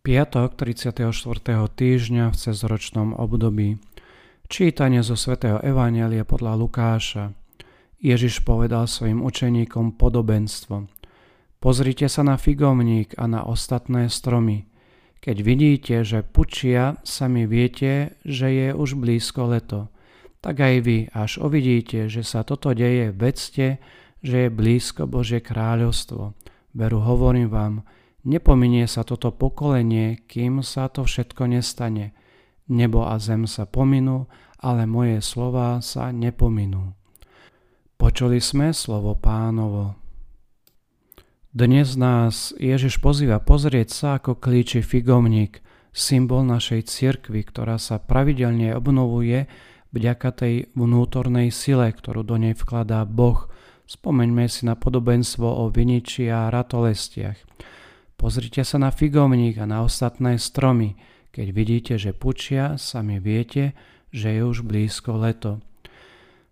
Piatok 34. týždňa v cezročnom období. Čítanie zo svätého Evanelia podľa Lukáša. Ježiš povedal svojim učeníkom podobenstvo. Pozrite sa na figovník a na ostatné stromy. Keď vidíte, že pučia, sami viete, že je už blízko leto. Tak aj vy, až uvidíte, že sa toto deje, vedzte, že je blízko Božie kráľovstvo. Veru hovorím vám, Nepominie sa toto pokolenie, kým sa to všetko nestane. Nebo a zem sa pominú, ale moje slova sa nepominú. Počuli sme slovo pánovo. Dnes nás Ježiš pozýva pozrieť sa, ako klíči figovník, symbol našej cirkvy, ktorá sa pravidelne obnovuje vďaka tej vnútornej sile, ktorú do nej vkladá Boh. Spomeňme si na podobenstvo o viniči a ratolestiach. Pozrite sa na figovník a na ostatné stromy. Keď vidíte, že pučia, sami viete, že je už blízko leto.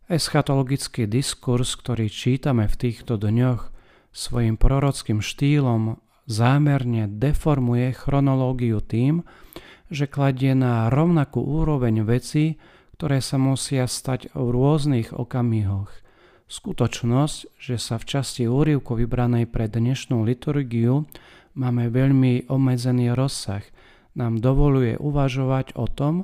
Eschatologický diskurs, ktorý čítame v týchto dňoch, svojim prorockým štýlom zámerne deformuje chronológiu tým, že kladie na rovnakú úroveň veci, ktoré sa musia stať v rôznych okamihoch. Skutočnosť, že sa v časti úrivku vybranej pre dnešnú liturgiu máme veľmi obmedzený rozsah, nám dovoluje uvažovať o tom,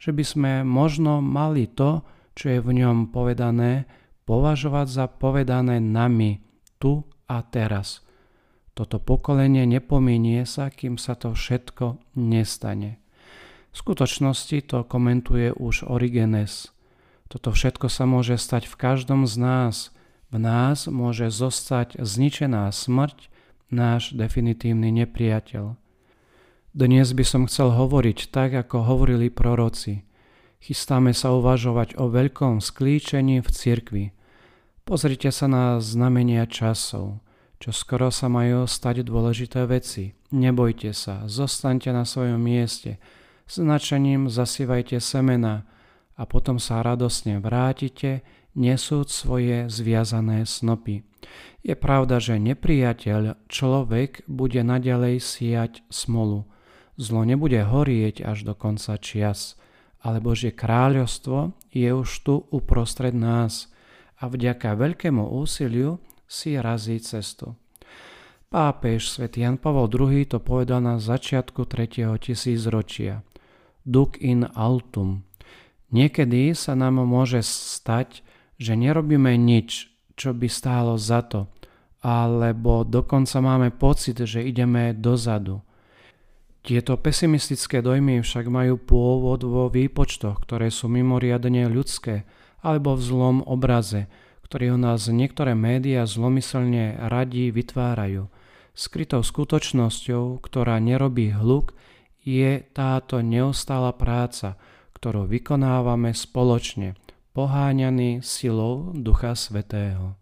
že by sme možno mali to, čo je v ňom povedané, považovať za povedané nami, tu a teraz. Toto pokolenie nepominie sa, kým sa to všetko nestane. V skutočnosti to komentuje už Origenes. Toto všetko sa môže stať v každom z nás. V nás môže zostať zničená smrť, náš definitívny nepriateľ. Dnes by som chcel hovoriť tak, ako hovorili proroci. Chystáme sa uvažovať o veľkom sklíčení v cirkvi. Pozrite sa na znamenia časov, čo skoro sa majú stať dôležité veci. Nebojte sa, zostaňte na svojom mieste, značením zasývajte semena a potom sa radosne vrátite, nesúť svoje zviazané snopy. Je pravda, že nepriateľ, človek, bude naďalej siať smolu. Zlo nebude horieť až do konca čias, ale Božie kráľovstvo je už tu uprostred nás a vďaka veľkému úsiliu si razí cestu. Pápež svätý Jan Pavel II to povedal na začiatku 3. tisícročia. Duc in altum. Niekedy sa nám môže stať, že nerobíme nič, čo by stálo za to, alebo dokonca máme pocit, že ideme dozadu. Tieto pesimistické dojmy však majú pôvod vo výpočtoch, ktoré sú mimoriadne ľudské, alebo v zlom obraze, ktorý u nás niektoré médiá zlomyselne radí vytvárajú. Skrytou skutočnosťou, ktorá nerobí hluk, je táto neustála práca, ktorú vykonávame spoločne – poháňaný silou Ducha Svetého.